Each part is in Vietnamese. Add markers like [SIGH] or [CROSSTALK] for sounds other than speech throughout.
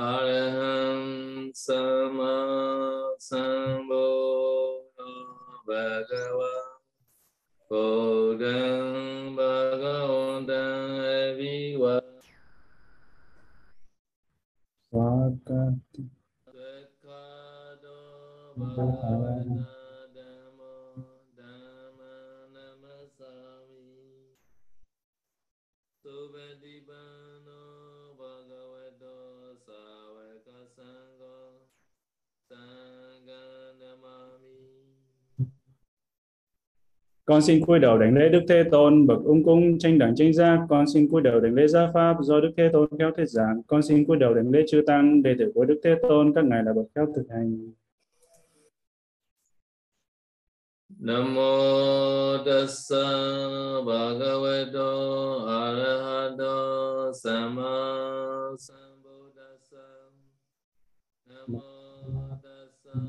අරහං සමා සම්බෝ භගවා කෝඩං භගවොන්දං ඇවිවා වාකති කාදෝ භගවනා Con xin cúi đầu đảnh lễ Đức Thế Tôn, bậc ung cung tranh đẳng tranh giác. Con xin cúi đầu đảnh lễ gia pháp do Đức Thế Tôn khéo thuyết giảng. Con xin cúi đầu đảnh lễ chư tăng đệ tử của Đức Thế Tôn, các ngài là bậc khéo thực hành. Namo tassa bhagavato arahato sama sambuddhassa Namo tassa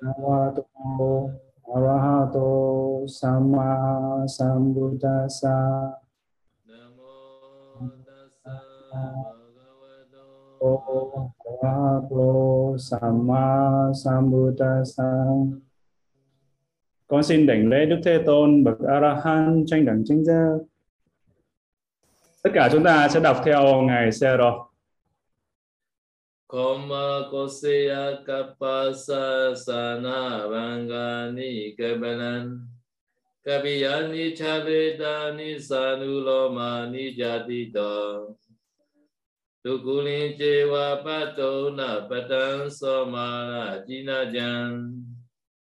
bhagavato Arahato Sama Sambuddhassa. Namo tassa bhagavato Arahato Sama Sambuddhassa. Con xin đảnh lễ Đức Thế Tôn bậc A La Hán tranh đẳng tranh giác. Tất cả chúng ta sẽ đọc theo ngài Sero. Koma koseya kapasa sana vangani kebenan. Kabiyani chabedani sanulomani jatito Tukulin cewa patona patang somana jina jan.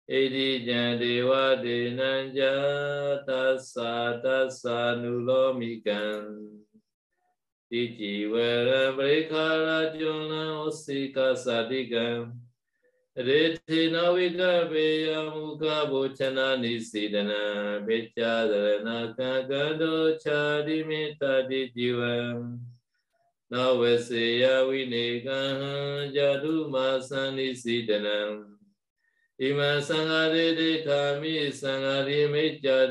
Edi jan dewa denan jatasa tasa nulomikan Tiji vera brikara jona osika sadika Rithina vika beya mukha bochana nisidana. Becha dharana chadimita chadi mita di jivam Naveseya vinekaha jadu masa sidanam Ima sangare de kami sangare mecha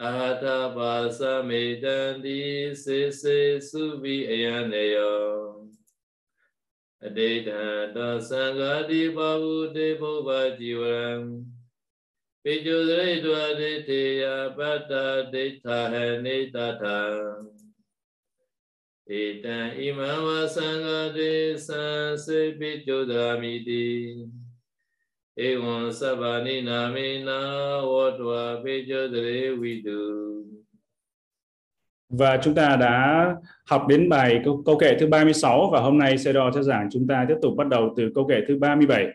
Atapasa te Ata medandi se se suvi ayaneyo Adedanta sangadi bahu de bhova jivaram Pijudre dvare te apata de tahane tata Eta imama sangade sanse pijudramiti Ewan sabani namina wadwa pijudre vidu Và chúng ta đã học đến bài câu, câu kệ thứ 36 và hôm nay sẽ giảng chúng ta tiếp tục bắt đầu từ câu kệ thứ 37.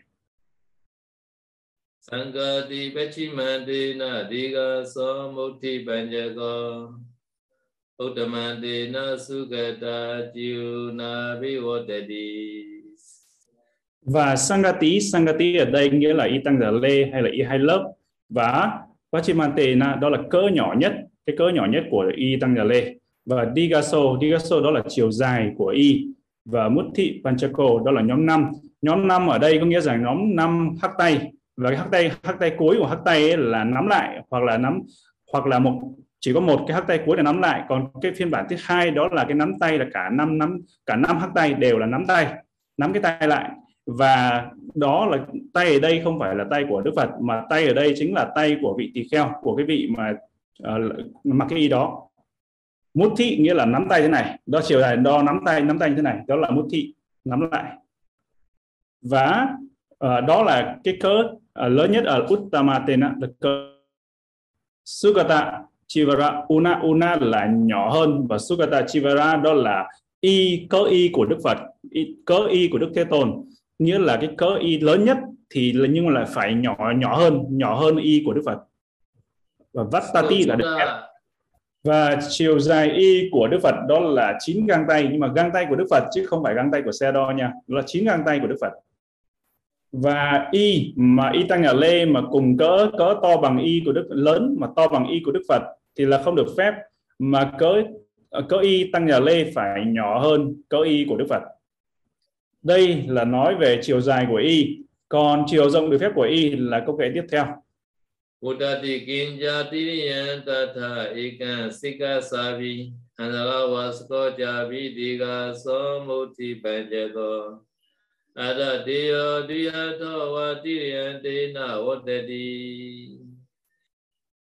Sangati Pachimandina Diga Samukti Panjago Uttamandina Sugata Jiuna Vivodadi và Sangati, Sangati ở đây nghĩa là y tăng giả lê hay là y hai lớp. Và Pachimantena đó là cỡ nhỏ nhất, cái cỡ nhỏ nhất của y tăng giả lê. Và Digaso, Digaso đó là chiều dài của y. Và Mutti Panchako đó là nhóm 5. Nhóm 5 ở đây có nghĩa rằng nhóm 5 hắc tay. Và cái hắc tay hắc tay cuối của hắc tay ấy là nắm lại hoặc là nắm hoặc là một chỉ có một cái hắc tay cuối là nắm lại. Còn cái phiên bản thứ hai đó là cái nắm tay là cả năm nắm cả năm hắc tay đều là nắm tay nắm cái tay lại và đó là tay ở đây không phải là tay của Đức Phật mà tay ở đây chính là tay của vị tỳ kheo của cái vị mà uh, mặc cái y đó. Mút thị nghĩa là nắm tay thế này đo chiều dài đo nắm tay nắm tay như thế này đó là mút thị nắm lại. Và uh, đó là cái cớ uh, lớn nhất ở Uttamatena là cớ Sugata Chivara. Una Una là nhỏ hơn và Sugata Chivara đó là y cớ y của Đức Phật y, cớ y của Đức Thế Tôn nghĩa là cái cớ y lớn nhất thì là nhưng mà lại phải nhỏ nhỏ hơn nhỏ hơn y của Đức Phật. Và Vattati là Đức Phật và chiều dài y của Đức Phật đó là 9 găng tay. Nhưng mà găng tay của Đức Phật chứ không phải găng tay của xe đo nha. Đó là 9 găng tay của Đức Phật. Và y mà y tăng nhà lê mà cùng cỡ cỡ to bằng y của Đức lớn mà to bằng y của Đức Phật thì là không được phép. Mà cỡ cỡ y tăng nhà lê phải nhỏ hơn cỡ y của Đức Phật đây là nói về chiều dài của y. Còn chiều rộng được phép của y là câu kệ tiếp theo. Udati kinja tiriyan tatha ikan sika savi anala vasko javi diga somuti panjato adatiyo diyato va tiriyan tena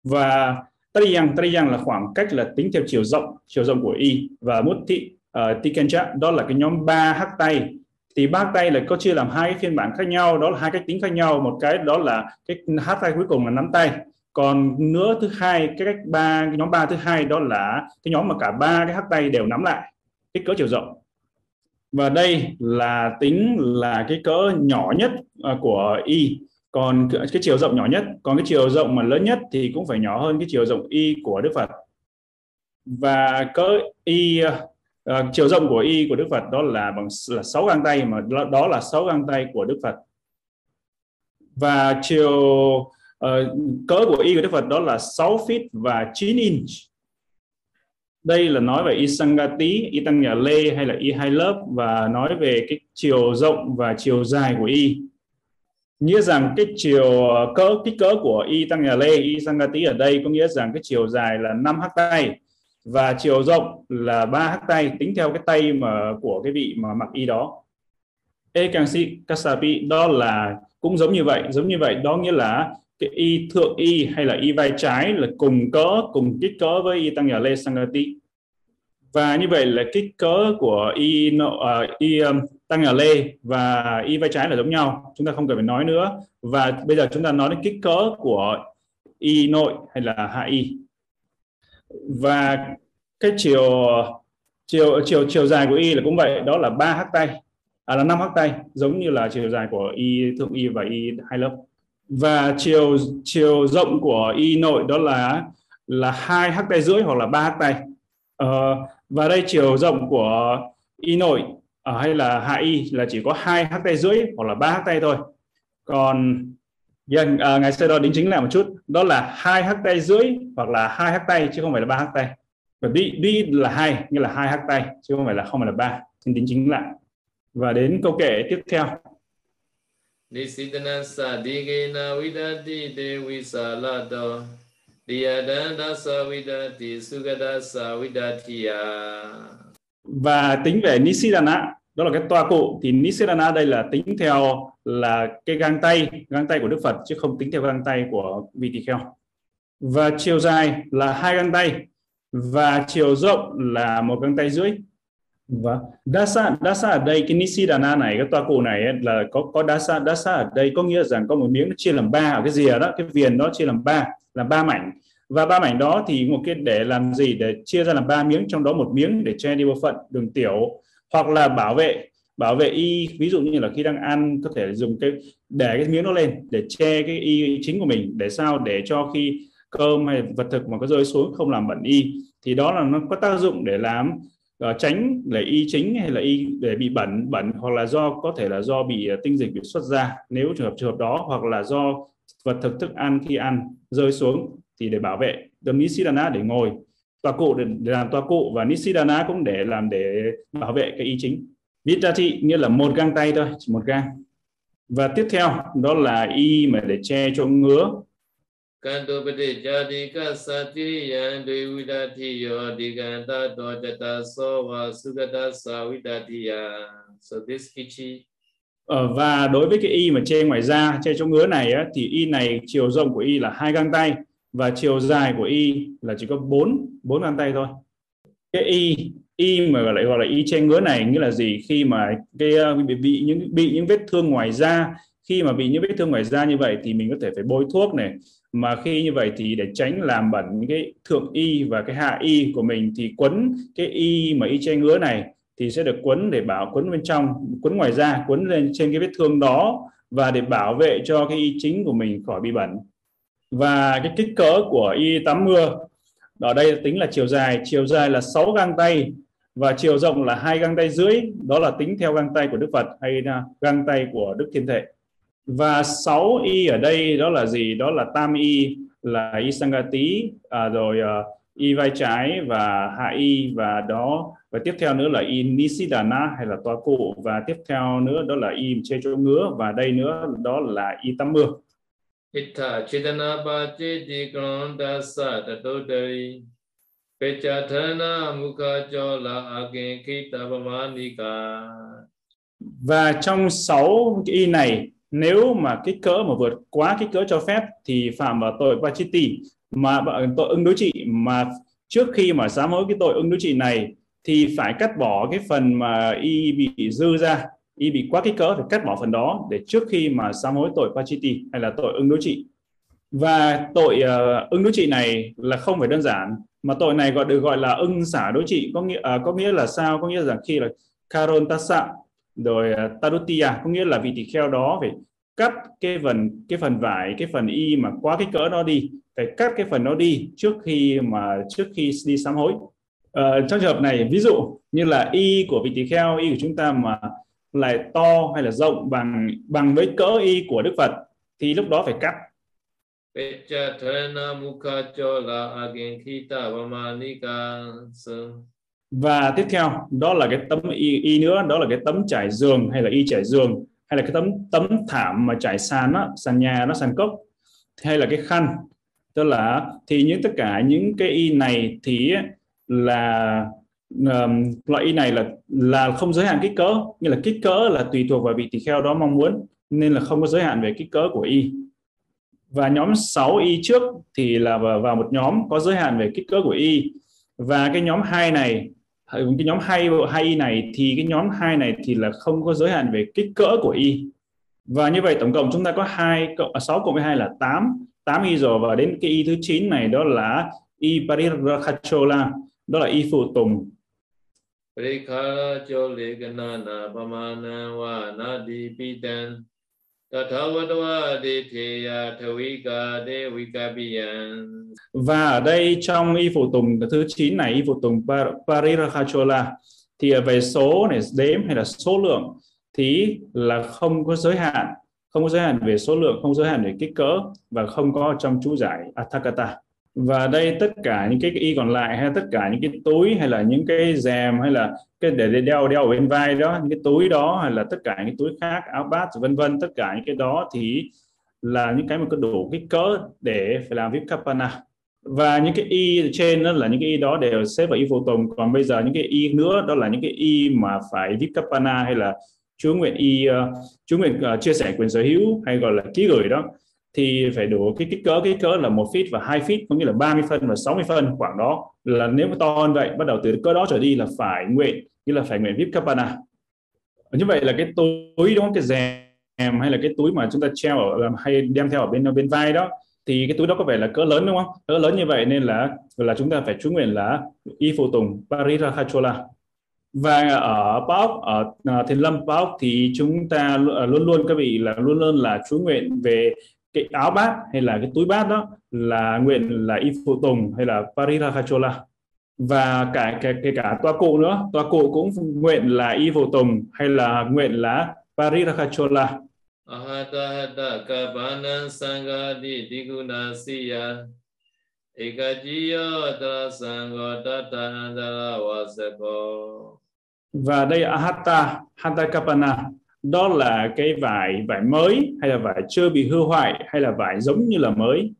và Triyang, Triyang là khoảng cách là tính theo chiều rộng, chiều rộng của y. Và mutti ờ, uh, tikencha đó là cái nhóm 3 hắc tay thì ba tay là có chia làm hai cái phiên bản khác nhau, đó là hai cách tính khác nhau. Một cái đó là cái hát tay cuối cùng là nắm tay. Còn nữa thứ hai, cái cách ba, cái nhóm ba thứ hai đó là cái nhóm mà cả ba cái hát tay đều nắm lại. Kích cỡ chiều rộng. Và đây là tính là cái cỡ nhỏ nhất à, của y. Còn cái chiều rộng nhỏ nhất. Còn cái chiều rộng mà lớn nhất thì cũng phải nhỏ hơn cái chiều rộng y của Đức Phật. Và cỡ y à, à, chiều rộng của y của Đức Phật đó là bằng là sáu găng tay mà đó là sáu găng tay của Đức Phật. Và chiều uh, cỡ của y của Đức Phật đó là 6 feet và 9 inch. Đây là nói về y sangati, y tăng nhà lê hay là y hai lớp và nói về cái chiều rộng và chiều dài của y. Nghĩa rằng cái chiều ờ, cỡ kích cỡ của y tăng nhà lê y sangati ở đây có nghĩa rằng cái chiều dài là 5 hắc tay và chiều rộng là 3 hắc tay tính theo cái tay mà của cái vị mà mặc y đó. Ekansi Kasapi đó là cũng giống như vậy giống như vậy đó nghĩa là cái y thượng y hay là y vai trái là cùng cỡ cùng kích cỡ với y tăng nhà lê sangati và như vậy là kích cỡ của y uh, y um, tăng nhà lê và y vai trái là giống nhau. Chúng ta không cần phải nói nữa. Và bây giờ chúng ta nói đến kích cỡ của y nội hay là hạ y và cái chiều chiều chiều chiều dài của y là cũng vậy đó là ba hắc tay. À là năm hắc tay giống như là chiều dài của y thượng y và y hai lớp. Và chiều chiều rộng của y nội đó là là hai hắc tay rưỡi hoặc là ba hắc tay. Ờ, và đây chiều rộng của y nội ở hay là hạ y là chỉ có hai hắc tay rưỡi hoặc là ba hắc tay thôi. Còn dân uh, ngày sau đó đính chính lại một chút. Đó là hai hắc tay rưỡi hoặc là hai hắc tay chứ không phải là ba hắc tay và đi đi là hai nghĩa là hai hắc tay chứ không phải là không phải là ba. Xin đính chính lại. Và đến câu kể tiếp theo. Nisidana sadikena vidati te visalato Diyadanda savidati sugata savidatiya và tính về Nisidana đó là cái toa cụ. Thì Nisidana đây là tính theo là cái găng tay găng tay của Đức Phật chứ không tính theo găng tay của vị tỳ kheo và chiều dài là hai găng tay và chiều rộng là một găng tay dưới và vâng. dasa dasa ở đây cái nisidana này cái toa cụ này ấy, là có có dasa dasa ở đây có nghĩa rằng có một miếng nó chia làm ba ở cái rìa đó cái viền đó chia làm ba làm ba mảnh. Và ba mảnh đó thì một cái để làm gì? Để chia ra làm ba miếng trong đó một miếng để che đi bộ phận đường tiểu hoặc là bảo vệ bảo vệ y ví dụ như là khi đang ăn có thể dùng cái để cái miếng nó lên để che cái y chính của mình để sao? Để cho khi cơm hay vật thực mà có rơi xuống không làm bẩn y thì đó là nó có tác dụng để làm uh, tránh để y chính hay là y để bị bẩn bẩn hoặc là do có thể là do bị uh, tinh dịch bị xuất ra. Nếu trường hợp trường hợp đó hoặc là do vật thực thức ăn khi ăn rơi xuống thì để bảo vệ. Đầm nisidana để ngồi tọa cụ để, để làm tọa cụ và Nisidana cũng để làm để bảo vệ cái ý chính Vittati nghĩa là một găng tay thôi chỉ một găng và tiếp theo đó là y mà để che cho ngứa Kanto pati jadi kasati yandri vidati yo diganta dojata sova sugata savitati ya. So this kichi. Ờ, và đối với cái y mà che ngoài da, che chỗ ngứa này á, thì y này chiều rộng của y là hai găng tay và chiều dài của y là chỉ có bốn bốn ngón tay thôi. Cái y y mà gọi lại gọi là y che ngứa này nghĩa là gì? Khi mà cái ờ, bị, bị những bị những vết thương ngoài da khi mà bị những vết thương ngoài da như vậy thì mình có thể phải bôi thuốc này. Mà khi như vậy thì để tránh làm bẩn cái thượng y và cái hạ y của mình thì quấn cái y mà y che ngứa này thì sẽ được quấn để bảo quấn bên trong quấn ngoài da quấn lên trên cái vết thương đó và để bảo vệ cho cái y chính của mình khỏi bị bẩn và cái kích cỡ của y tắm mưa ở đây tính là chiều dài. Chiều dài là 6 găng tay và chiều rộng là hai găng tay dưới đó là tính theo găng tay của Đức Phật hay là găng tay của Đức Thiên Thể. Và 6 y ở đây đó là gì? Đó là tam y là y sangati à, rồi uh, y vai trái và hạ y. Và đó và tiếp theo nữa là y nisidana hay là toa cụ. Và tiếp theo nữa đó là y che chỗ ngứa. Và đây nữa đó là y tắm mưa. Ita Chetana Pachiti Krondasa Tatotari Pechatana Mukha Chola Akin Kita Pamanika Và trong sáu cái y này, nếu mà kích cỡ mà vượt quá kích cỡ cho phép thì phạm vào tội Pachiti mà tội ứng đối trị. Mà trước khi mà sám hối cái tội ứng đối trị này thì phải cắt bỏ cái phần mà y bị dư ra y bị quá kích cỡ phải cắt bỏ phần đó để trước khi mà sám hối tội pachiti hay là tội ứng đối trị. Và tội ờ, uh, ưng đối trị này là không phải đơn giản mà tội này gọi được gọi là ưng xả đối trị. Có nghĩa uh, có nghĩa là sao? Có nghĩa là khi là karon tasa rồi uh, tarutia có nghĩa là vị tỳ kheo đó phải cắt cái phần cái phần vải cái phần y mà quá kích cỡ đó đi phải cắt cái phần đó đi trước khi mà trước khi đi sám hối. Uh, trong trường hợp này ví dụ như là y của vị tỳ kheo y của chúng ta mà lại to hay là rộng bằng bằng với cỡ y của đức phật thì lúc đó phải cắt. Và tiếp theo đó là cái tấm y, y nữa đó là cái tấm trải giường hay là y trải giường hay là cái tấm tấm thảm mà trải sàn á sàn nhà nó sàn cốc hay là cái khăn. Tức là thì những tất cả những cái y này thì là um, loại y này là là không giới hạn kích cỡ như là kích cỡ là tùy thuộc vào vị tỳ kheo đó mong muốn nên là không có giới hạn về kích cỡ của y. Và nhóm 6 y trước thì là vào, một nhóm có giới hạn về kích cỡ của y. Và cái nhóm 2 này cái nhóm 2 hai y này thì cái nhóm 2 này thì là không có giới hạn về kích cỡ của y. Và như vậy tổng cộng chúng ta có 2 cộng à, 6 cộng với 2 là 8 8 y rồi và đến cái y thứ 9 này đó là y parirakachola đó là y phụ tùng. Parikara cho gana na wa na di và ở đây trong y phụ tùng, thứ 9 này, y phụ tùng Parirachachola thì về số này, đếm hay là số lượng thì là không có giới hạn. Không có giới hạn về số lượng, không giới hạn về kích cỡ và không có trong chú giải Athakata và đây tất cả những cái y còn lại hay tất cả những cái túi hay là những cái rèm hay là cái để đeo đeo ở bên vai đó những cái túi đó hay là tất cả những túi khác áo bát vân vân tất cả những cái đó thì là những cái mà có đủ kích cỡ để phải làm vipkapana và những cái y trên đó là những cái y đó đều xếp vào y phụ tùng còn bây giờ những cái y nữa đó là những cái y mà phải vipkapana hay là chú nguyện y uh, chú nguyện uh, chia sẻ quyền sở hữu hay gọi là ký gửi đó thì phải đủ cái kích cỡ kích cỡ là một feet và hai feet có nghĩa là 30 phân và 60 phân khoảng đó là nếu mà to hơn vậy bắt đầu từ cỡ đó trở đi là phải nguyện như là phải nguyện vip kapana như vậy là cái túi đúng không, cái rèm hay là cái túi mà chúng ta treo ở hay đem theo ở bên bên vai đó thì cái túi đó có vẻ là cỡ lớn đúng không? Cỡ lớn như vậy nên là là chúng ta phải chú nguyện là y phụ tùng parirahachola và ở Paok ở à, Thiền Lâm Paok thì chúng ta à, luôn luôn các vị là luôn luôn là chú nguyện về cái áo bát hay là cái túi bát đó là nguyện là y phụ tùng hay là parirakachola và cả cái, cái cả toa cụ nữa toa cụ cũng nguyện là y phụ tùng hay là nguyện là parirakachola ahata kapanan sangadi diguna siya. Ekajiyo tara sango tata andara wasako và đây ahata hata kapana đó là cái vải vải mới, hay là vải chưa bị hư hoại, hay là vải giống như là mới.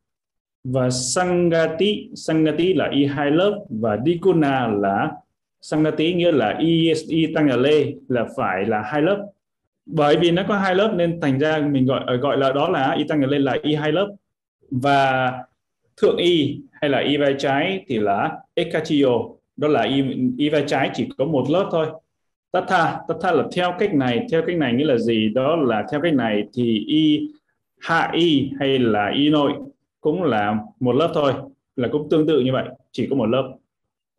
Và sangati sangati là y hai lớp, và dikuna là sangati nghĩa là y y tăng là lê, là phải là hai lớp. Bởi vì nó có hai lớp nên thành ra mình gọi ờ, gọi là đó là y tăng là lê là y hai lớp. Và thượng y hay là y vai trái thì là ekachio. Đó là y y vai trái chỉ có một lớp thôi. Tatha, Tatha là theo cách này, theo cách này nghĩa là gì? Đó là theo cách này thì y hạ y hay là y nội cũng là một lớp thôi, là cũng tương tự như vậy, chỉ có một lớp.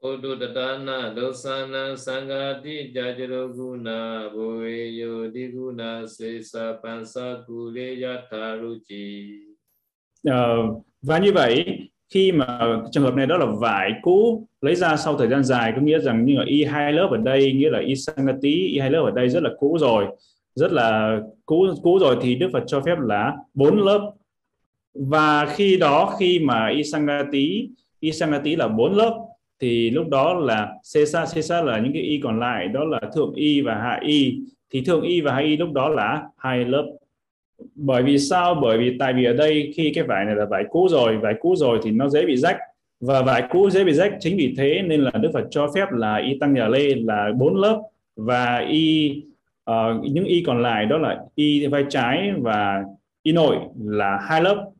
Udutatana dosana sangati jajiroguna bhuyo diguna sesa pansa kule yatharuchi. Uh, và như vậy khi mà trường hợp này đó là vải cũ lấy ra sau thời gian dài, có nghĩa rằng như là y e hai lớp ở đây, nghĩa là y sangati y hai lớp ở đây rất là cũ rồi. Rất là cũ cũ rồi thì Đức Phật cho phép là bốn lớp. Và khi đó, khi mà y sangati y sangati là bốn lớp, thì lúc đó là sesa sesa là những cái y còn lại, đó là thượng y và hạ y. Thì thượng y và hạ y lúc đó là hai lớp bởi vì sao? Bởi vì tại vì ở đây khi cái vải này là vải cũ rồi vải cũ rồi thì nó dễ bị rách. Và vải cũ dễ bị rách chính vì thế nên là Đức Phật cho phép là y tăng nhà lê là bốn lớp. Và y uh, những y còn lại đó là y vai trái và y nội là hai lớp.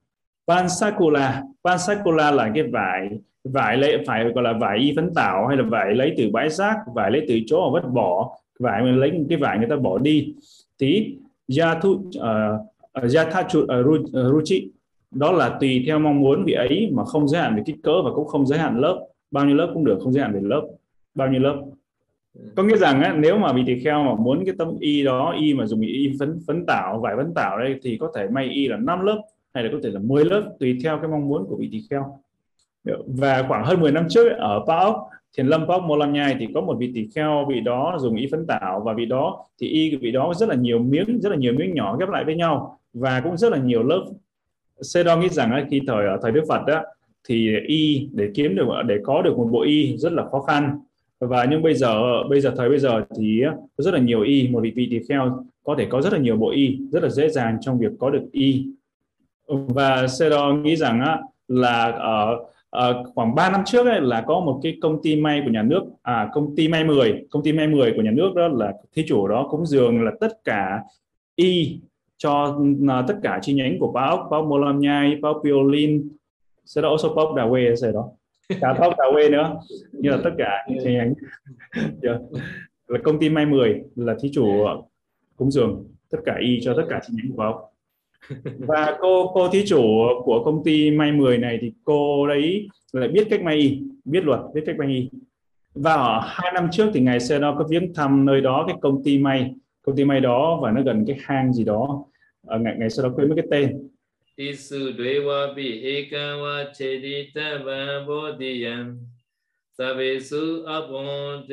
Pansakula pansakula là cái vải vải lấy phải gọi là vải y phấn tảo hay là vải lấy từ bãi rác vải lấy từ chỗ mà vứt bỏ vải mình lấy cái vải người ta bỏ đi. Thì yathu uh, yathachu uh, ruchi đó là tùy theo mong muốn vị ấy mà không giới hạn về kích cỡ và cũng không giới hạn lớp. Bao nhiêu lớp cũng được không giới hạn về lớp. Bao nhiêu lớp. Có nghĩa rằng á, nếu mà vị tỳ kheo mà muốn cái tâm y đó y mà dùng y phấn phấn tảo vải phấn tảo đây thì có thể may y là 5 lớp hay là có thể là 10 lớp tùy theo cái mong muốn của vị tỳ kheo. Và khoảng hơn 10 năm trước ở Paok Thiền Lâm Paok Mô Lam Nhai thì có một vị tỳ kheo vị đó dùng y phấn tảo và vị đó thì y vị đó rất là nhiều miếng rất là nhiều miếng nhỏ ghép lại với nhau và cũng rất là nhiều lớp. Sê đo nghĩ rằng khi thời ở thời Đức Phật đó thì y để kiếm được để có được một bộ y rất là khó khăn. Và nhưng bây giờ bây giờ thời bây giờ thì có rất là nhiều y một vị vị tỳ kheo có thể có rất là nhiều bộ y rất là dễ dàng trong việc có được y. Và Sero nghĩ rằng á, là ở uh, khoảng 3 năm trước ấy, là có một cái công ty may của nhà nước à công ty may 10 công ty may 10 của nhà nước đó là thí chủ đó cúng dường là tất cả y cho uh, tất cả chi nhánh của báo báo Molam Nhai báo Piolin sẽ đó báo Đà Quê sẽ đó. Cả Đà Quê nữa. Như là tất cả chi nhánh. Yeah. Dạ. là công ty may 10 là thí chủ cúng dường tất cả y cho tất cả chi nhánh của báo và cô cô thí chủ của công ty may 10 này thì cô đấy lại biết cách may y, biết luật, biết cách may y. Và ở hai năm trước thì ngày xe đó có viếng thăm nơi đó, cái công ty may. Công ty may đó và nó gần cái hang gì đó. Ờ, ở ngày ngày sau đó quên mất cái tên. Isu Dwevapi Ekava Chedita Bodhiyan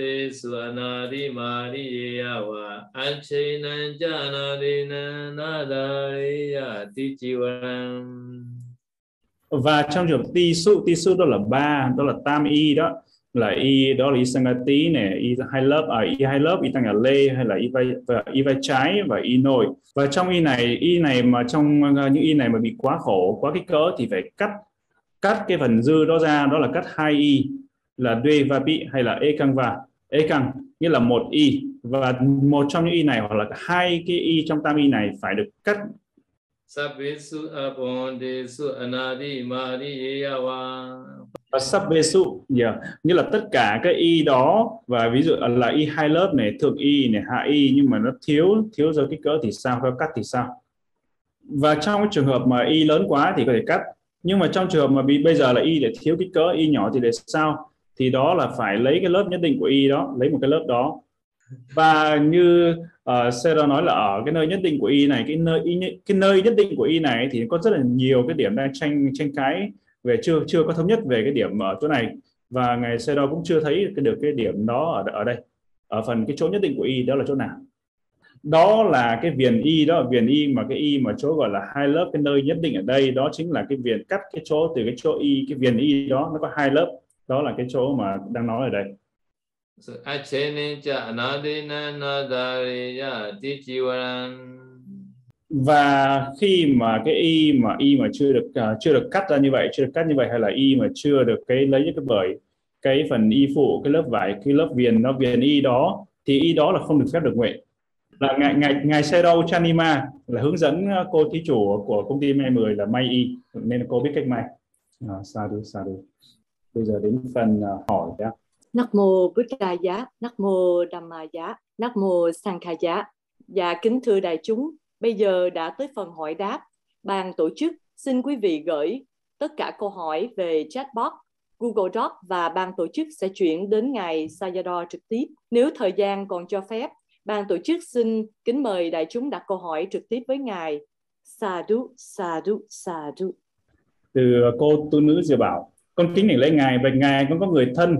Mariyawa Nadariya Và trong trường ti su, ti su đó là ba, đó là tam y đó. Là y đó là y sangati này y hai lớp ở à, y hai lớp y tăng ở lê hay là y vai và y vai trái và y nội và trong y này y này mà trong à, những y này mà bị quá khổ quá kích cỡ thì phải cắt cắt cái phần dư đó ra đó là cắt hai y là đuê và bị hay là e căng và e căng nghĩa là một y. Và một trong những y này hoặc là hai cái y trong tam y này phải được cắt. Sabbesu abondesu anadi mariyawa và sabbesu yeah. như là tất cả các y đó và ví dụ là y hai lớp này thượng y này hạ y nhưng mà nó thiếu thiếu do kích cỡ thì sao phải cắt thì sao? Và trong trường hợp mà y lớn quá thì có thể cắt. Nhưng mà trong trường hợp mà bị bây giờ là y để thiếu kích cỡ y nhỏ thì để sao thì đó là phải lấy cái lớp nhất định của y đó lấy một cái lớp đó. Và như uh, Sarah nói là ở cái nơi nhất định của y này cái nơi y, cái nơi nhất định của y này thì có rất là nhiều cái điểm đang tranh tranh cãi về chưa chưa có thống nhất về cái điểm ở chỗ này. Và ngài Sarah cũng chưa thấy cái được cái điểm đó ở ở đây ở phần cái chỗ nhất định của y đó là chỗ nào. Đó là cái viền y đó viền y mà cái y mà chỗ gọi là hai lớp cái nơi nhất định ở đây đó chính là cái viền cắt cái chỗ từ cái chỗ y cái viền y đó nó có hai lớp đó là cái chỗ mà đang nói ở đây. Và khi mà cái y mà y mà chưa được uh, chưa được cắt ra như vậy chưa được cắt như vậy hay là y mà chưa được cái lấy cái bởi cái phần y phụ cái lớp vải cái lớp viền nó viền y đó thì y đó là không được phép được nguyện. Là ngài ngài ngài Sero Chanima là hướng dẫn cô thí chủ của công ty may 10 là may y. Nên cô biết cách may. À, sadhu sadhu bây giờ đến phần uh, hỏi đó Nắc mô Bích Đà Giá, Nắc mô Đàm Mà Giá, Nắc mô Sang Kha Giá. Dạ kính thưa đại chúng, bây giờ đã tới phần hỏi đáp. Ban tổ chức xin quý vị gửi tất cả câu hỏi về chatbot, Google Doc và ban tổ chức sẽ chuyển đến ngày Sayadaw trực tiếp. Nếu thời gian còn cho phép, ban tổ chức xin kính mời đại chúng đặt câu hỏi trực tiếp với ngài. Sadhu, sadhu, sadhu. Từ cô tu nữ Diệu Bảo, con kính để lễ ngài và ngài con có người thân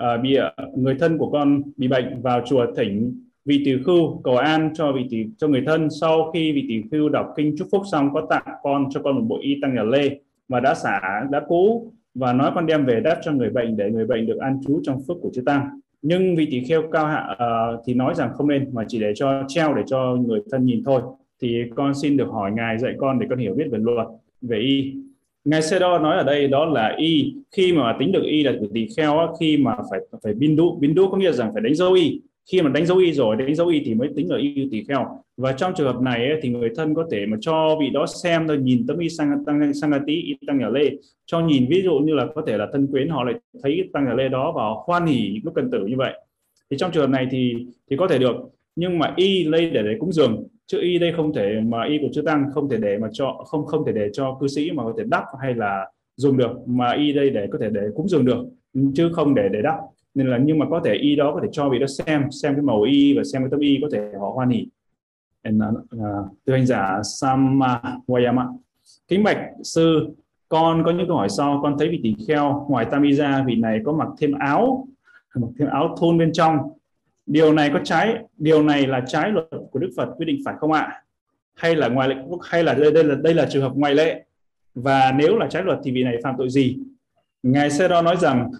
uh, bị à, người thân của con bị bệnh vào chùa thỉnh vị tỷ khưu cầu an cho vị tỷ cho người thân. Sau khi vị tỷ khưu đọc kinh chúc phúc xong có tặng con cho con một bộ y tăng nhà lê và đã xả đã cũ và nói con đem về đáp cho người bệnh để người bệnh được an trú trong phước của chư tăng. Nhưng vị tỷ kheo cao hạ uh, thì nói rằng không nên mà chỉ để cho treo để cho người thân nhìn thôi. Thì con xin được hỏi ngài dạy con để con hiểu biết về luật về y ngài Sero nói ở đây đó là y. Khi mà tính được y là từ tỳ kheo khi mà phải phải bindu. Bindu có nghĩa rằng phải đánh dấu y. Khi mà đánh dấu y rồi đánh dấu y thì mới tính là y tỳ kheo. Và trong trường hợp này ấy, thì người thân có thể mà cho vị đó xem thôi nhìn tấm y sang tăng sang tí y tăng nhà lê. Cho nhìn ví dụ như là có thể là thân quyến họ lại thấy tăng nhà lê đó và hoan hỉ lúc cần tử như vậy. Thì trong trường hợp này thì thì có thể được nhưng mà y đây để để cúng dường. Chữ y đây không thể mà y của chữ tăng không thể để mà cho không không thể để cho cư sĩ mà có thể đắp hay là dùng được. Mà y đây để có thể để cúng dường được chứ không để để đắp. Nên là nhưng mà có thể y đó có thể cho vị đó xem xem cái màu y và xem cái tấm y có thể họ hoan hỉ. Uh, từ hành giả Sama Wayama. Kính bạch sư con có những câu hỏi sau. Con thấy vị tỷ kheo ngoài tam y ra vị này có mặc thêm áo [LAUGHS] mặc thêm áo thun bên trong điều này có trái điều này là trái luật của Đức Phật quy định phải không ạ? Hay là ngoài lệ hay là đây, đây là đây là trường hợp ngoại lệ? Và nếu là trái luật thì vị này phạm tội gì? Ngài Sero nói rằng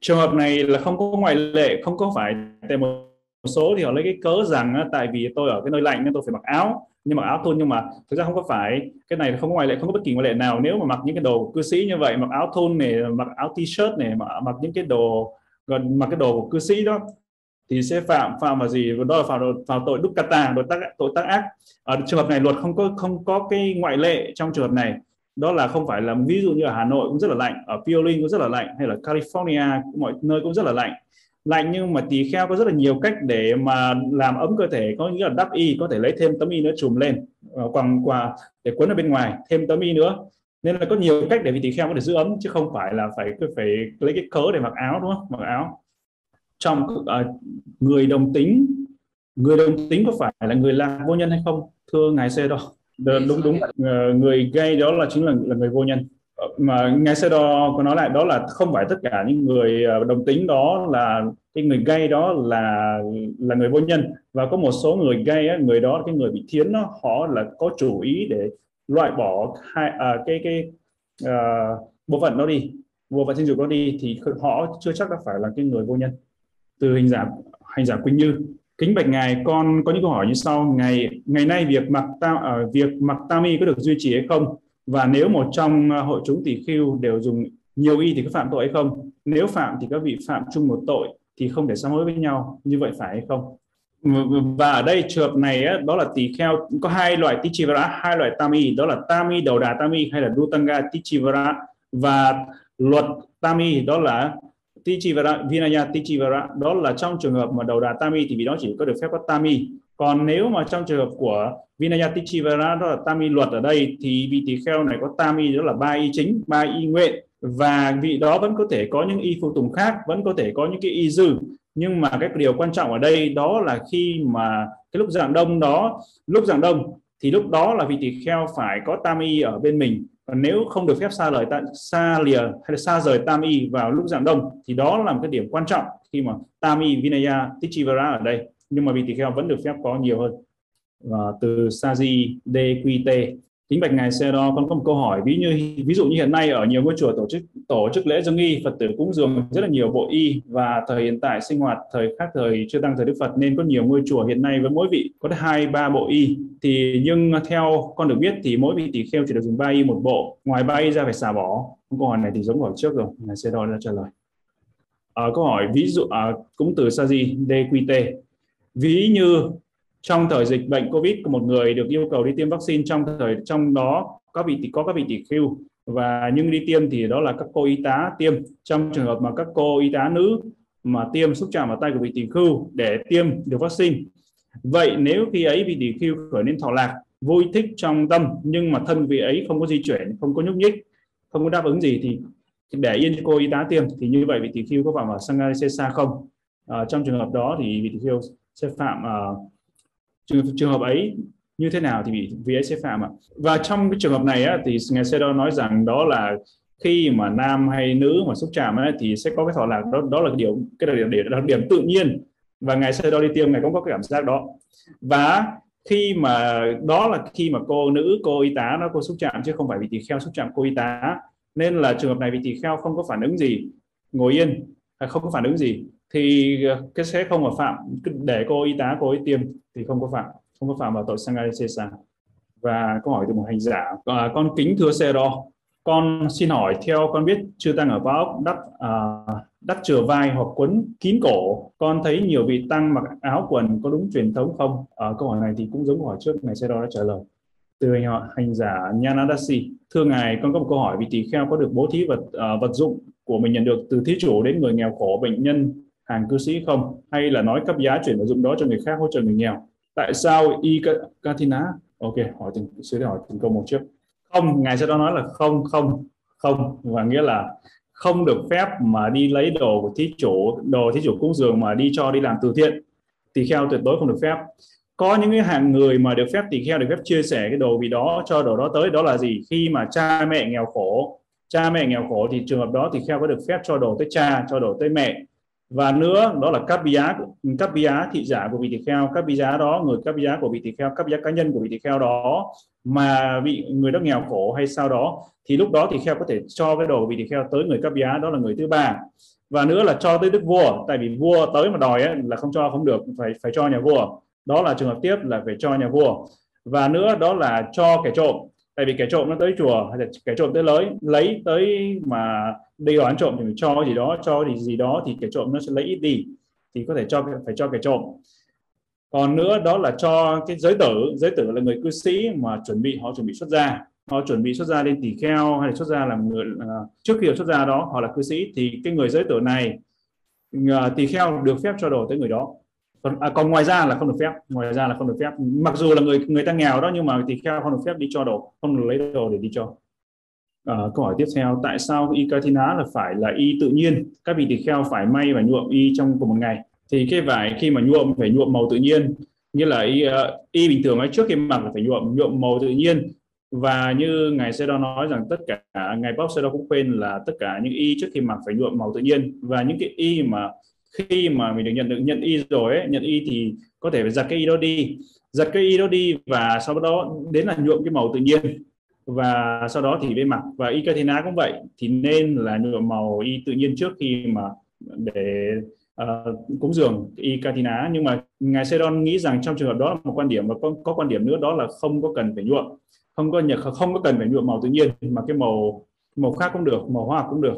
trường hợp này là không có ngoại lệ không có phải tại một số thì họ lấy cái cớ rằng tại vì tôi ở cái nơi lạnh nên tôi phải mặc áo. Nhưng mà áo thun nhưng mà thực ra không có phải. Cái này không có ngoại lệ không có bất kỳ ngoại lệ nào. Nếu mà mặc những cái đồ cư sĩ như vậy mặc áo thun này mặc áo t-shirt này mặc, mặc những cái đồ gần mặc cái đồ của cư sĩ đó thì sẽ phạm phạm vào gì? Đó là phạm vào tội đúc kata tội tác tội tác ác. Ở trường hợp này, luật không có không có cái ngoại lệ trong trường hợp này. Đó là không phải là, ví dụ như ở Hà Nội cũng rất là lạnh, ở Piolin cũng rất là lạnh, hay là California, mọi nơi cũng rất là lạnh. Lạnh nhưng mà tỳ kheo có rất là nhiều cách để mà làm ấm cơ thể, có nghĩa là đắp y, có thể lấy thêm tấm y nữa, trùm lên ờ, quàng, quà để quấn ở bên ngoài, thêm tấm y nữa. Nên là có nhiều cách để vị tỳ kheo có thể giữ ấm, chứ không phải là phải phải lấy cái cớ để mặc áo, đúng không? Mặc áo trong uh, người đồng tính người đồng tính có phải là người là vô nhân hay không? Thưa ngài xe đó đúng đúng. Uh, người gay đó là chính là là người vô nhân. Mà ngài xe đo có nói lại đó là không phải tất cả những người đồng tính đó là cái người gay đó là là người vô nhân. Và có một số người gay á, người đó cái người bị thiến đó họ là có chủ ý để loại bỏ hai à, cái cái uh, bộ phận đó đi bộ phận sinh dục đó đi thì họ chưa chắc đã phải là cái người vô nhân từ hình giả hành giả Quỳnh Như. Kính bạch ngài con có những câu hỏi như sau. Ngày ngày nay việc mặc tam ở à, uh, việc mặc tam y có được duy trì hay không? Và nếu một trong uh, hội chúng tỷ khưu đều dùng nhiều y thì có phạm tội hay không? Nếu phạm thì các vị phạm chung một tội thì không thể sám hối với nhau. Như vậy phải hay không? Và ở đây trường hợp này á, đó là tỳ kheo có hai loại tichivara hai loại tami đó là tami đầu đà tami hay là dutanga tichivara. Và luật tami đó là tichivara vinaya tichivara đó là trong trường hợp mà đầu đà tami thì vì đó chỉ có được phép có tami. Còn nếu mà trong trường hợp của vinaya tichivara đó là tami luật ở đây, thì vị tỳ kheo này có tami, đó là ba y chính, ba y nguyện. Và vị đó vẫn có thể có những y phụ tùng khác, vẫn có thể có những cái y dư. Nhưng mà cái điều quan trọng ở đây đó là khi mà cái lúc giảng đông đó, lúc giảng đông thì lúc đó là vị tỳ kheo phải có Tami ở bên mình và nếu không được phép xa lời xa lìa hay là xa rời tam y vào lúc giảng đông, thì đó là một cái điểm quan trọng khi mà tam y, vinaya tichivara ở đây. Nhưng mà vị tỳ kheo vẫn được phép có nhiều hơn. Và từ saji dqt Kính bạch ngài xe đó con có một câu hỏi. Ví như ví dụ như hiện nay ở nhiều ngôi chùa tổ chức tổ chức lễ dân y Phật tử cúng dường rất là nhiều bộ y và thời hiện tại sinh hoạt thời khác thời chưa tăng thời Đức Phật nên có nhiều ngôi chùa hiện nay với mỗi vị có hai ba bộ y. Thì nhưng theo con được biết thì mỗi vị tỷ kheo chỉ được dùng ba y một bộ. Ngoài ba y ra phải xả bỏ. Câu hỏi này thì giống hỏi trước rồi. Ngài xe đó đã trả lời. À, câu hỏi ví dụ à, cũng từ Saji DQT ví như trong thời dịch bệnh covid của một người được yêu cầu đi tiêm vaccine trong thời trong đó các vị có các vị tỷ khưu. Và nhưng đi tiêm thì đó là các cô y tá tiêm. Trong trường hợp mà các cô y tá nữ mà tiêm xúc chạm vào tay của vị tỷ khưu để tiêm được vaccine. Vậy nếu khi ấy vị tỷ khưu khởi nên thọ lạc vui thích trong tâm nhưng mà thân vị ấy không có di chuyển không có nhúc nhích không có đáp ứng gì thì để yên cho cô y tá tiêm thì như vậy vị tỷ khưu có phạm vào sangarisesa không? À, trong trường hợp đó thì vị tỷ khưu sẽ phạm uh, trường, trường hợp ấy như thế nào thì bị vì ấy sẽ phạm ạ. Và trong cái trường hợp này á, thì ngài Sero nói rằng đó là khi mà nam hay nữ mà xúc chạm ấy, thì sẽ có cái thọ lạc đó đó là cái điều cái đặc điểm, đặc điểm tự nhiên. Và ngài Sero đi tiêm ngài cũng có cái cảm giác đó. Và khi mà đó là khi mà cô nữ cô y tá nó cô xúc chạm chứ không phải vị tỳ kheo xúc chạm cô y tá nên là trường hợp này vị tỳ kheo không có phản ứng gì ngồi yên à, không có phản ứng gì thì ờ, cái sẽ không có phạm để cô y tá cô ấy tiêm thì không có phạm không có phạm vào tội sangarisesa và câu hỏi từ một hành giả à, con kính thưa xe đo con xin hỏi theo con biết chưa tăng ở báo đắp à, đắp chừa vai hoặc quấn kín cổ con thấy nhiều vị tăng mặc áo quần có đúng truyền thống không? À, câu hỏi này thì cũng giống câu hỏi trước ngày xe đo đã trả lời. Từ hành, hành giả Nyanadasi thưa ngài con có một câu hỏi vị tỳ kheo có được bố thí vật à, vật dụng của mình nhận được từ thí chủ đến người nghèo khổ bệnh nhân hàng cư sĩ không? Hay là nói cấp giá chuyển vật dụng đó cho người khác hỗ trợ người nghèo? Tại sao y katina ok, hỏi từng sẽ hỏi từng câu một trước. Không, ngài sau đó nói là không không không. Và nghĩa là không được phép mà đi lấy đồ của thí chủ, đồ thí chủ cúng dường mà đi cho đi làm từ thiện. Tỳ kheo tuyệt đối không được phép. Có những cái hạng người mà được phép, tỳ kheo được phép chia sẻ cái đồ vì đó, cho đồ đó tới, đó là gì? Khi mà cha mẹ nghèo khổ, cha mẹ nghèo khổ thì trường hợp đó tỳ kheo có được phép cho đồ tới cha, cho đồ tới mẹ và nữa đó là cấp giá cấp giá thị giả của vị tỳ kheo cấp giá đó người cấp giá của vị tỳ kheo cấp giá cá nhân của vị tỳ kheo đó mà bị người đó nghèo khổ hay sao đó thì lúc đó tỳ kheo có thể cho cái đồ vị tỳ kheo tới người cấp giá đó là người thứ ba. Và nữa là cho tới đức vua tại vì vua tới mà đòi ấy, là không cho không được phải phải cho nhà vua. Đó là trường hợp tiếp là phải cho nhà vua. Và nữa đó là cho kẻ trộm tại vì kẻ trộm nó tới chùa hay là kẻ trộm tới lấy lấy tới mà đi đoán trộm thì phải cho gì đó cho thì gì đó thì kẻ trộm nó sẽ lấy ít đi thì có thể cho phải cho kẻ trộm. Còn nữa đó là cho cái giới tử giới tử là người cư sĩ mà chuẩn bị họ chuẩn bị xuất gia. Họ chuẩn bị xuất gia lên tỷ kheo hay là xuất gia làm người uh, trước khi xuất gia đó họ là cư sĩ thì cái người giới tử này uh, tỳ kheo được phép cho đồ tới người đó còn à, còn ngoài ra là không được phép ngoài ra là không được phép. Mặc dù là người người ta nghèo đó nhưng mà thì kheo không được phép đi cho đồ không được lấy đồ để đi cho. À, câu hỏi tiếp theo tại sao y katina là phải là y tự nhiên? Các vị tỳ kheo phải may và nhuộm y trong cùng một ngày. Thì cái vải khi mà nhuộm phải nhuộm màu tự nhiên. Như là y, uh, y bình thường ấy trước khi mặc phải nhuộm nhuộm màu tự nhiên. Và như ngài Sê nói rằng tất cả ngài Bob Sê cũng khuyên là tất cả những y trước khi mặc phải nhuộm màu tự nhiên. Và những cái y mà khi mà mình được nhận được nhận y rồi ấy, nhận y thì có thể phải giặt cái y đó đi. Giặt cái y đó đi và sau đó đến là nhuộm cái màu tự nhiên và sau đó thì bên mặt và y katina cũng vậy thì nên là nhuộm màu y tự nhiên trước khi mà để uh, cúng dường y katina nhưng mà ngài Sedon nghĩ rằng trong trường hợp đó là một quan điểm và có, có quan điểm nữa đó là không có cần phải nhuộm. Không có không có cần phải nhuộm màu tự nhiên mà cái màu màu khác cũng được màu hoa cũng được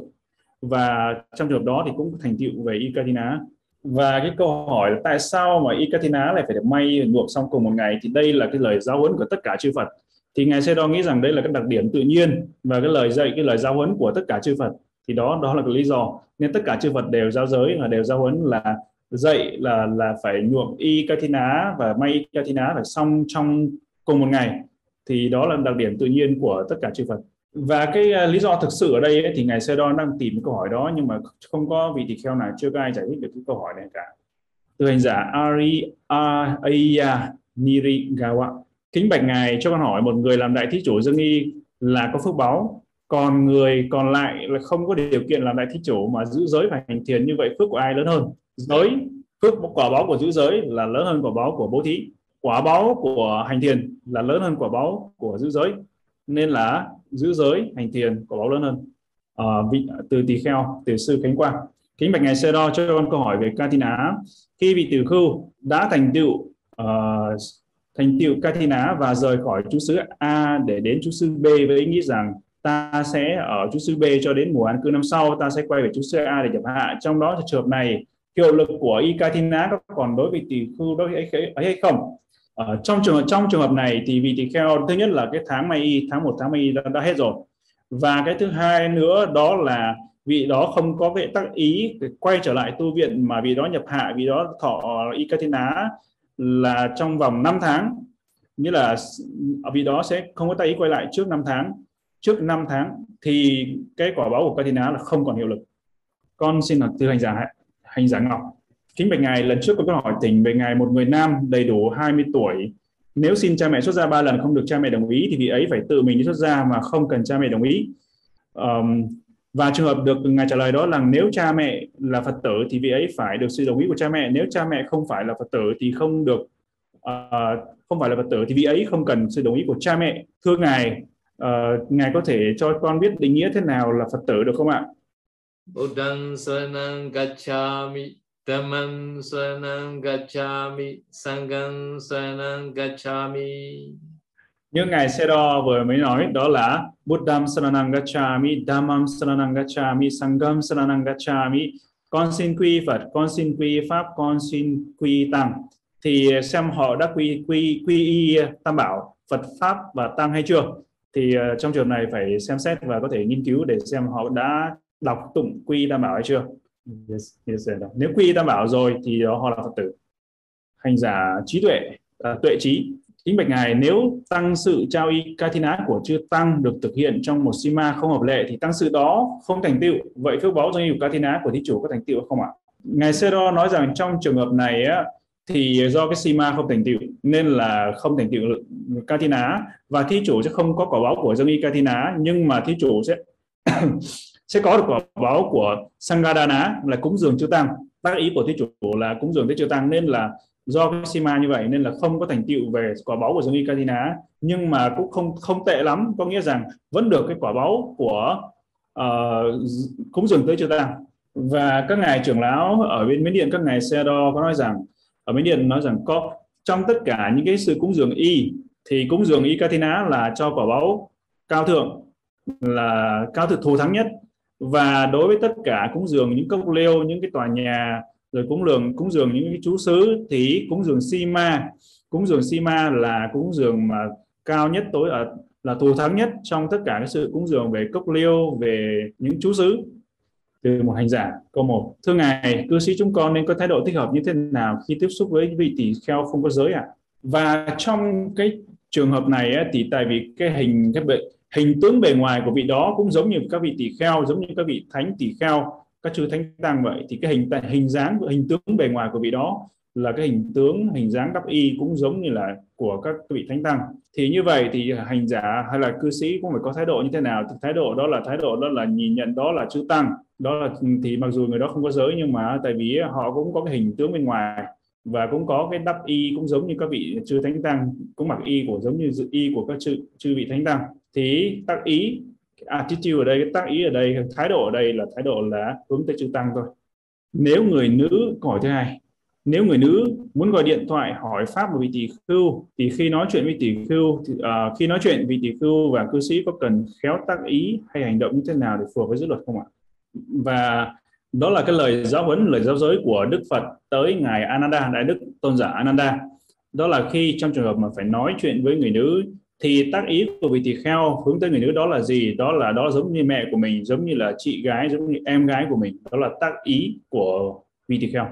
và trong trường hợp đó thì cũng thành tựu về Ikatina. Và cái câu hỏi là tại sao mà Ikatina lại phải được may nhuộm xong cùng một ngày thì đây là cái lời giáo huấn của tất cả chư Phật. Thì ngài Sê nghĩ rằng đây là cái đặc điểm tự nhiên và cái lời dạy, cái lời giáo huấn của tất cả chư Phật. Thì đó đó là cái lý do. Nên tất cả chư Phật đều giáo giới là đều giáo huấn là dạy là là phải nhuộm y katina và may y katina phải xong trong cùng một ngày. Thì đó là đặc điểm tự nhiên của tất cả chư Phật và cái à, lý do thực sự ở đây ấy, thì ngài Sedon đang tìm cái câu hỏi đó nhưng mà không có vị tỳ kheo nào chưa có ai giải thích được cái câu hỏi này cả. Từ hành giả Ari Aya Nirigawa kính bạch ngài cho con hỏi một người làm đại thí chủ dương y là có phước báo còn người còn lại là không có điều kiện làm đại thí chủ mà giữ giới và hành thiền như vậy phước của ai lớn hơn? Giới phước quả báo của giữ giới là lớn hơn quả báo của bố thí. Quả báo của hành thiền là lớn hơn quả báo của giữ giới. Nên là giữ giới hành thiền của báo lớn hơn. À, vị từ tỳ kheo từ sư khánh quang. Kính bạch ngài sơ đo cho con câu hỏi về katina. Khi vị tử khưu đã thành tựu uh, thành tựu katina và rời khỏi chú xứ a để đến chú xứ b với ý nghĩ rằng ta sẽ ở chú xứ b cho đến mùa an cư năm sau ta sẽ quay về chú xứ a để nhập hạ. Trong đó trường hợp này hiệu lực của y katina có còn đối với tỷ khưu đối với ấy, ấy hay không? Ở trong trường hợp trong trường hợp này thì vị tỳ kheo thứ nhất là cái tháng mai y tháng 1 tháng mai y đã, đã hết rồi. Và cái thứ hai nữa đó là vị đó không có cái tác ý quay trở lại tu viện mà vị đó nhập hạ vị đó thọ y ikatina là trong vòng 5 tháng. Nghĩa là vị đó sẽ không có tác ý quay lại trước 5 tháng. Trước 5 tháng thì cái quả báo của Katina là không còn hiệu lực. Con xin là từ hành giả hành giả ngọc. Kính bạch ngài, lần trước có câu hỏi tỉnh về ngài một người nam đầy đủ 20 tuổi. Nếu xin cha mẹ xuất gia ba lần không được cha mẹ đồng ý thì vị ấy phải tự mình đi xuất gia mà không cần cha mẹ đồng ý. Um, và trường hợp được ngài trả lời đó là nếu cha mẹ là Phật tử thì vị ấy phải được sự đồng ý của cha mẹ. Nếu cha mẹ không phải là Phật tử thì không được uh, không phải là Phật tử thì vị ấy không cần sự đồng ý của cha mẹ. Thưa ngài, uh, ngài có thể cho con biết định nghĩa thế nào là Phật tử được không ạ? Buddhang sanang gacchami Dhammam Sanang Gacchami Sangam Sanang Gacchami như ngài Sero vừa mới nói đó là Buddham Saranang Gacchami, Dhammam Saranang Gacchami, Sangam Saranang Gacchami. Con xin quy Phật, con xin quy Pháp, con xin quy Tăng. Thì xem họ đã quy quy quy y Tam Bảo, Phật Pháp và Tăng hay chưa? Thì ờ, trong trường này phải xem xét và có thể nghiên cứu để xem họ đã đọc tụng quy Tam Bảo hay chưa. Yes, yes, Nếu quy Tam Bảo rồi thì đó họ là Phật tử. Hành giả trí tuệ, uh, tuệ trí Kính bạch ngài, nếu tăng sự trao y Kathina của chư tăng được thực hiện trong một sima không hợp lệ thì tăng sự đó không thành tựu. Vậy phước báo doanh y Kathina của thí chủ có thành tựu không ạ? Ngài Sero nói rằng trong trường hợp này á, thì do cái sima không thành tựu nên là không thành tựu Kathina và thí chủ sẽ không có quả báo của doanh y Kathina nhưng mà thí chủ sẽ sẽ có được quả báo của Sangadana là cúng dường chư tăng. Tác ý của thế chủ là cúng dường thế chư tăng nên là do cái sima như vậy nên là không có thành tựu về quả báo của giống Katina nhưng mà cũng không không tệ lắm. Có nghĩa rằng vẫn được cái quả báo của uh, cúng dường tới chư tăng. Và các ngài trưởng lão ở bên miến điện các ngài xe đo có nói rằng ở miến điện nói rằng có trong tất cả những cái sự cúng dường y thì cúng dường y Katina là cho quả báo cao thượng là cao thượng thù thắng nhất và đối với tất cả cúng dường những cốc liêu những cái tòa nhà, rồi cúng lường, cúng dường những cái chú xứ, thì cúng dường si ma. Cúng dường si ma là cúng dường mà cao nhất tối ở là thù thắng nhất trong tất cả cái sự cúng dường về cốc liêu về những chú xứ. Từ một hành giả, câu một. Thưa ngài, cư sĩ chúng con nên có thái độ thích hợp như thế nào khi tiếp xúc với vị tỷ kheo không có giới ạ? À? và trong cái trường hợp này thì tại vì cái hình cái bệnh hình tướng bề ngoài của vị đó cũng giống như các vị tỷ kheo, giống như các vị thánh tỷ kheo, các chư thánh tăng vậy. Thì cái hình hình dáng, hình tướng bề ngoài của vị đó là cái hình tướng, hình dáng đắp y cũng giống như là của các vị thánh tăng thì như vậy thì hành giả hay là cư sĩ cũng phải có thái độ như thế nào? Thì thái độ đó là thái độ đó là nhìn nhận đó là chữ tăng đó là thì mặc dù người đó không có giới nhưng mà tại vì họ cũng có cái hình tướng bên ngoài và cũng có cái đắp y cũng giống như các vị chư thánh tăng cũng mặc y của giống như y của các chư chư vị thánh tăng thì tác ý attitude ở đây cái tác ý ở đây thái độ ở đây là thái độ là hướng tới chữ tăng thôi. Nếu người nữ hỏi thứ hai nếu người nữ muốn gọi điện thoại hỏi pháp của vị tỷ khưu thì khi nói chuyện với tỷ khưu thì, uh, khi nói chuyện vị tỷ khưu và cư sĩ có cần khéo tác ý hay hành động như thế nào để phù hợp với giới luật không ạ? Và đó là cái lời giáo huấn lời giáo giới của Đức Phật tới ngài Ananda đại đức tôn giả Ananda. Đó là khi trong trường hợp mà phải nói chuyện với người nữ thì tác ý của vị tỳ kheo hướng tới người nữ đó là gì? Đó là đó giống như mẹ của mình giống như là chị gái giống như em gái của mình. Đó là tác ý của vị tỳ kheo.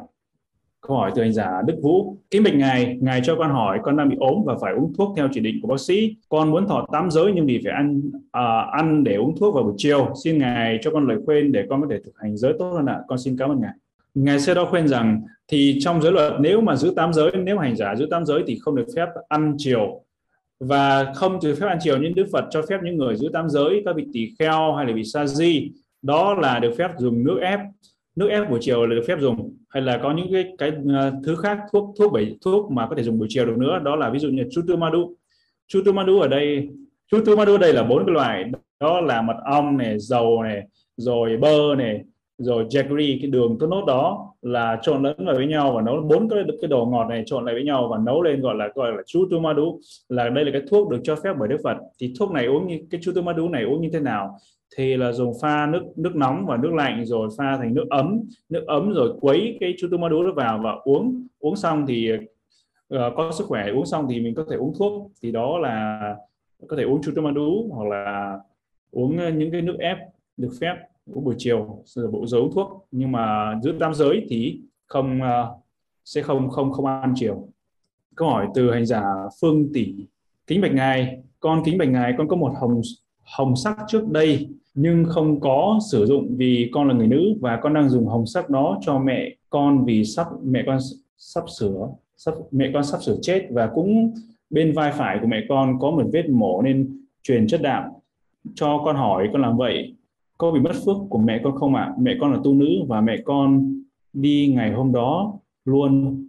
Câu hỏi từ anh giả Đức Vũ. Kính bạch ngài ngài cho con hỏi con đang bị ốm và phải uống thuốc theo chỉ định của bác sĩ. Con muốn thọ tám giới nhưng vì phải ăn à, ăn để uống thuốc vào buổi chiều. Xin ngài cho con lời khuyên để con có thể thực hành giới tốt hơn ạ. Con xin cảm ơn ngài. Ngài sẽ đó khuyên rằng thì trong giới luật nếu mà giữ tám giới nếu hành giả giữ tám giới thì không được phép ăn chiều và không được phép ăn chiều nhưng Đức Phật cho phép những người giữ tam giới, các vị tỳ kheo hay là vị sa di. Đó là được phép dùng nước ép. Nước ép buổi chiều là được phép dùng. Hay là có những cái cái ờ, thứ khác, thuốc thuốc bảy, thuốc mà có thể dùng buổi chiều được nữa. Đó là ví dụ như chutumadu chutumadu ở đây chutumadu đây là bốn cái loại. Đó là mật ong này, dầu này, rồi bơ này rồi jaggery cái đường tốt nốt đó là trộn lẫn vào với nhau và nấu bốn cái cái đồ ngọt này trộn lại với nhau và nấu lên gọi là gọi là chutumadu là đây là cái thuốc được cho phép bởi Đức Phật. Thì thuốc này uống như cái chutumadu này uống như thế nào? Thì là dùng pha nước nước nóng và nước lạnh rồi pha thành nước ấm nước ấm rồi quấy cái chutumadu đó vào và uống. Uống xong thì uh, có sức khỏe uống xong thì mình có thể uống thuốc. Thì đó là có thể uống chutumadu hoặc là uống ờ, những cái nước ép được phép buổi chiều rồi bộ dấu thuốc nhưng mà giữa tam giới thì không uh, sẽ không không không ăn chiều. Câu hỏi từ hành giả phương tỷ kính bạch ngài con kính bạch ngài con có một hồng hồng sắc trước đây nhưng không có sử dụng vì con là người nữ và con đang dùng hồng sắc đó cho mẹ con vì sắp mẹ con sắp sửa sắp mẹ con sắp sửa chết và cũng bên vai phải của mẹ con có một vết mổ nên truyền chất đạm. Cho con hỏi con làm vậy có bị mất phước của mẹ con không ạ? À? Mẹ con là tu nữ và mẹ con đi ngày hôm đó luôn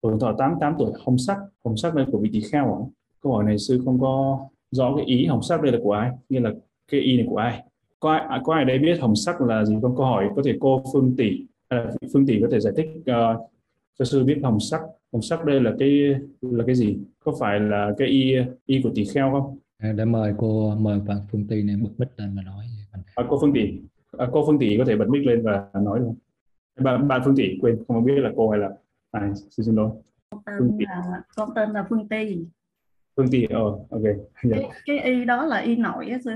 tuổi thọ 88 tuổi hồng sắc hồng sắc đây của vị tỳ kheo ạ câu hỏi này sư không có rõ cái ý hồng sắc đây là của ai như là cái y này của ai có ai à, có ai đấy biết hồng sắc là gì không câu hỏi có thể cô phương tỷ à, phương tỷ có thể giải thích uh, cho sư biết hồng sắc, hồng sắc đây là cái là cái gì? Có phải là cái y y của tỳ kheo không? À, để mời cô mời bạn Phương tỷ này bật mic lên mà nói. À, cô Phương Tỷ, à, cô Phương Tỷ có thể bật mic lên và nói được không? Bạn bạn Phương Tỷ quên không biết là cô hay là ai xin xin lỗi. Con tên là con tên là Phương Tý. Phương Tỷ, ờ, oh, ok. Yeah. Cái, cái y đó là y nội á sư.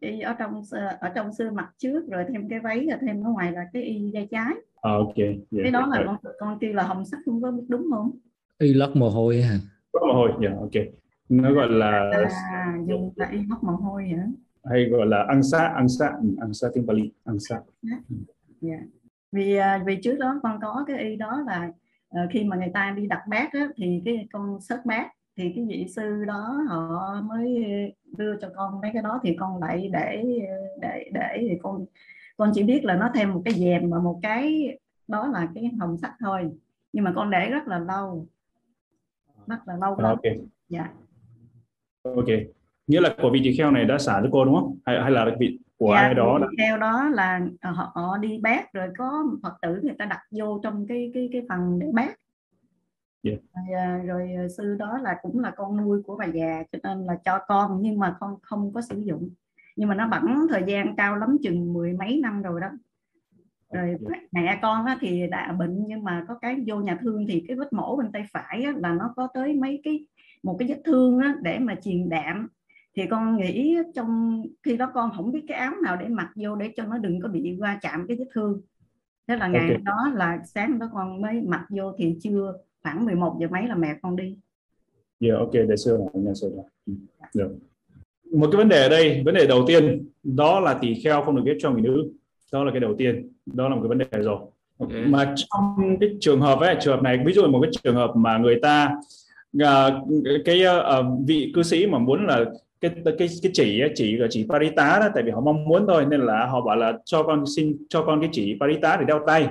Y ở trong ở trong sư mặt trước rồi thêm cái váy rồi thêm ở ngoài là cái y da trái. À, ok. Yeah, cái đó là con con kêu là hồng sắc không có biết đúng không? Y lót mồ hôi hả? Lót mồ hôi, dạ, yeah, ok. Nó gọi là à, dùng là y lót mồ hôi hả? Hay gọi là ăn sa ăn sa ăn sa tiếng Bali ăn sa. Yeah. Vì à, vì trước đó con có cái y đó là uh, khi mà người ta đi đặt bát á, thì cái con sớt bát thì cái vị sư đó họ mới đưa cho con mấy cái đó thì con lại để để để thì con con chỉ biết là nó thêm một cái dèm và một cái đó là cái hồng sắt thôi. Nhưng mà con để rất là lâu rất là lâu lắm. ok. Dạ. Ok nghĩa là của vị tỳ kheo này đã xả cho cô đúng không? Hay hay là vị của dạ, ai đó đã... theo đó là họ, họ đi bát rồi có phật tử người ta đặt vô trong cái cái cái phần để bát Yeah. Rồi, à, rồi à, sư đó là cũng là con nuôi của bà già cho nên là cho con nhưng mà con không có sử dụng. Nhưng mà nó bẵng thời gian cao lắm chừng mười mấy năm rồi đó. Rồi mẹ con á, thì đã bệnh nhưng mà có cái vô nhà thương thì cái vết mổ bên tay phải á, là nó có tới mấy cái một cái vết thương á, để mà truyền đạm thì con nghĩ trong khi đó con không biết cái áo nào để mặc vô để cho nó đừng có bị va chạm cái vết thương thế là ngày okay. đó là sáng đó con mới mặc vô thì chưa khoảng 11 giờ mấy là mẹ con đi. Yeah, ok, để sửa lại, nhà sửa lại. Được. Một cái vấn đề ở đây, vấn đề đầu tiên đó là tỳ kheo không được ghép cho người nữ. Đó là cái đầu tiên, đó là một cái vấn đề rồi. Okay. Mà trong cái trường hợp ấy, trường hợp này, ví dụ một cái trường hợp mà người ta uh, cái uh, vị cư sĩ mà muốn là cái cái cái chỉ chỉ là chỉ parita đó tại vì họ mong muốn thôi nên là họ bảo là cho con xin cho con cái chỉ parita để đeo tay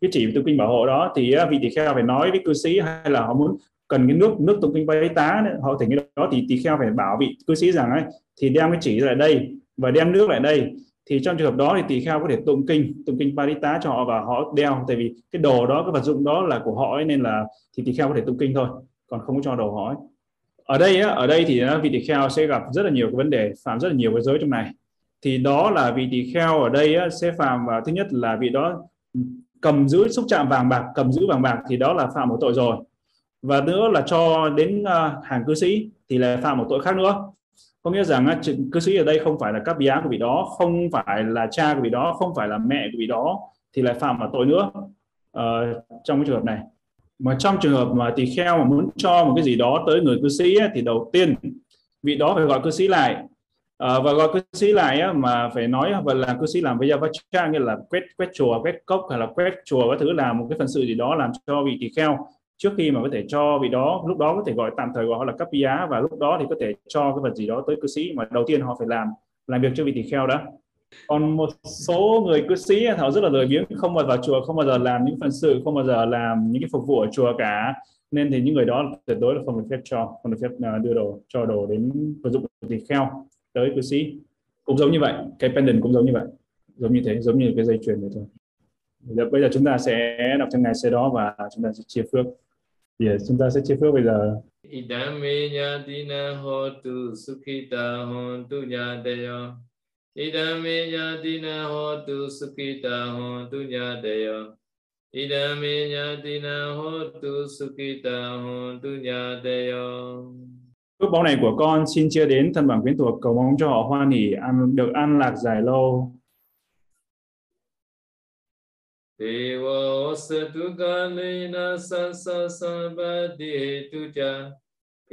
cái chỉ tụng kinh bảo hộ đó thì vị tỳ kheo phải nói với cư sĩ hay là họ muốn cần cái nước nước tụng kinh parita họ thỉnh cái đó thì tỳ kheo phải bảo vị cư sĩ rằng ấy thì đem cái chỉ lại đây và đem nước lại đây thì trong trường hợp đó thì tỳ kheo có thể tụng kinh tụng kinh parita cho họ và họ đeo tại vì cái đồ đó cái vật dụng đó là của họ ấy, nên là thì tỳ kheo có thể tụng kinh thôi còn không có cho đồ họ ấy ở đây á, ở đây thì vị tỳ kheo sẽ gặp rất là nhiều cái vấn đề phạm rất là nhiều cái giới trong này. Thì đó là vị tỳ kheo ở đây á, sẽ phạm vào thứ nhất là vị đó cầm giữ xúc chạm vàng bạc cầm giữ vàng bạc thì đó là phạm một tội rồi. Và nữa là cho đến uh, hàng cư sĩ thì là phạm một tội khác nữa. Có nghĩa rằng uh, cư sĩ ở đây không phải là các bia của vị đó không phải là cha của vị đó không phải là mẹ của vị đó thì lại phạm một tội nữa. Uh, trong cái trường hợp này mà trong trường hợp mà tỳ kheo mà muốn cho một cái gì đó tới người cư sĩ ấy, thì đầu tiên vị đó phải gọi cư sĩ lại. À, và gọi cư sĩ lại á, mà phải nói và là cư sĩ làm với Yavacha như là quét quét chùa quét cốc hay là quét chùa các thứ làm một cái phần sự gì đó làm cho vị tỳ kheo. Trước khi mà có thể cho vị đó lúc đó có thể gọi tạm thời gọi họ là cấp giá và lúc đó thì có thể cho cái vật gì đó tới cư sĩ mà đầu tiên họ phải làm làm việc cho vị tỳ kheo đó còn một số người cư sĩ họ rất là lười biếng không bao giờ vào chùa không bao giờ làm những phần sự không bao giờ làm những cái phục vụ ở chùa cả. Nên thì những người đó tuyệt đối là không được phép cho không được phép à, đưa đồ cho đồ đến vật dụng tỳ kheo tới cư sĩ. Cũng giống như vậy cái pendant cũng giống như vậy giống như thế giống như cái dây chuyền này thôi. Bây giờ chúng ta sẽ đọc trong ngày xe đó và chúng ta sẽ chia phước. Yes, chúng ta sẽ chia phước bây giờ. Idame nyatina hotu sukhita hontu nyadeyo Idame nyatina hotu sukhita hontu nyadeyo. Idame nyatina hotu sukhita hontu nyadeyo. Phước báo này của con xin chia đến thân bằng quyến thuộc cầu mong cho họ hoan hỷ ăn được an lạc dài lâu.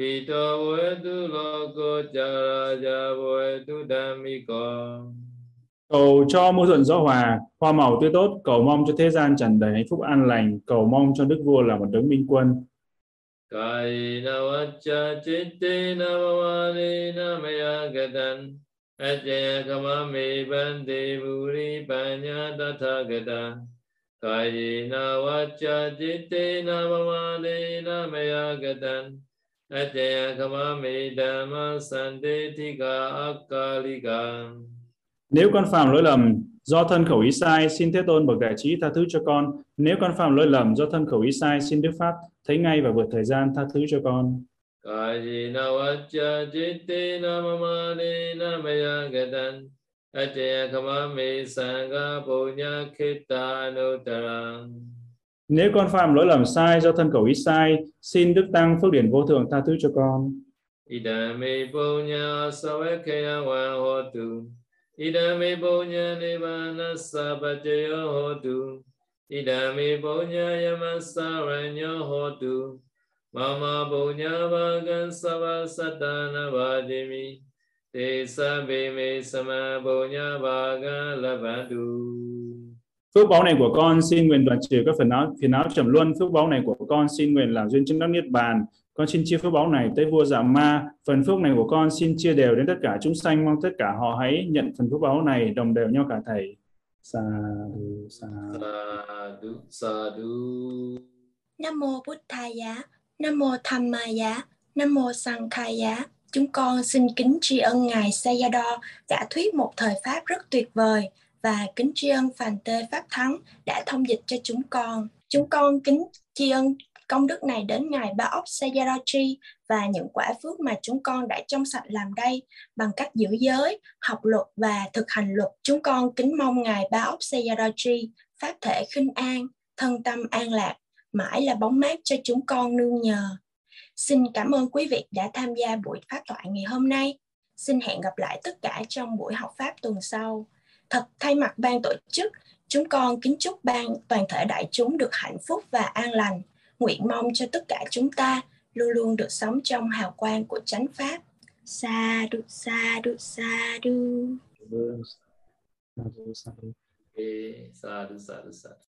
Thị tơ huế tu lo cô. Cầu cho mưa thuận gió hòa, hoa màu tươi tốt, cầu mong cho thế gian tràn đầy hạnh phúc an lành, cầu mong cho đức vua là một đấng minh quân. Kai na vacha chitti na vavani na maya gadan Ajaya kamami bandi buri panya tatha gata Kai na vacha chitti na vavani na maya gadan nếu con phạm lỗi lầm do thân khẩu ý sai, xin Thế Tôn bậc đại trí tha thứ cho con. Nếu con phạm lỗi lầm do thân khẩu ý sai, xin Đức Pháp thấy ngay và vượt thời gian tha thứ cho con. Kajina vajja jitti sangha punya kita nutarang nếu con phạm lỗi lầm sai do thân cầu ý sai, xin Đức Tăng phước điển vô thượng tha thứ cho con. Idame punya savakaya wa hotu. Idame punya nibbana sabbajayo hotu. Idame punya yamasaranyo hotu. Mama punya vagan sava satana vajimi. Te sabbe me sama punya vagan lavandu. Phước báo này của con xin nguyện đoạn trừ các phần áo phiền áo trầm luân. Phước báo này của con xin nguyện làm duyên chứng đắc niết bàn. Con xin chia phước báo này tới vua giả ma. Phần phước này của con xin chia đều đến tất cả chúng sanh. Mong tất cả họ hãy nhận phần phước báo này đồng đều nhau cả thầy. Sa du sa du sa du. Nam mô Bụt giá, Nam mô Tham Ma giá, Nam mô Sang Khai giá. Chúng con xin kính tri ân ngài Sayadaw đã thuyết một thời pháp rất tuyệt vời và kính tri ân Phàn Tê Pháp Thắng đã thông dịch cho chúng con. Chúng con kính tri ân công đức này đến Ngài Ba Ốc Sayadaw và những quả phước mà chúng con đã trong sạch làm đây bằng cách giữ giới, học luật và thực hành luật. Chúng con kính mong Ngài Ba Ốc Sayadaw Pháp thể khinh an, thân tâm an lạc, mãi là bóng mát cho chúng con nương nhờ. Xin cảm ơn quý vị đã tham gia buổi phát thoại ngày hôm nay. Xin hẹn gặp lại tất cả trong buổi học pháp tuần sau. Thật thay mặt ban tổ chức, chúng con kính chúc ban toàn thể đại chúng được hạnh phúc và an lành. Nguyện mong cho tất cả chúng ta luôn luôn được sống trong hào quang của chánh pháp. Sa du sa du sa du. Sa du sa du. Sadhu sadhu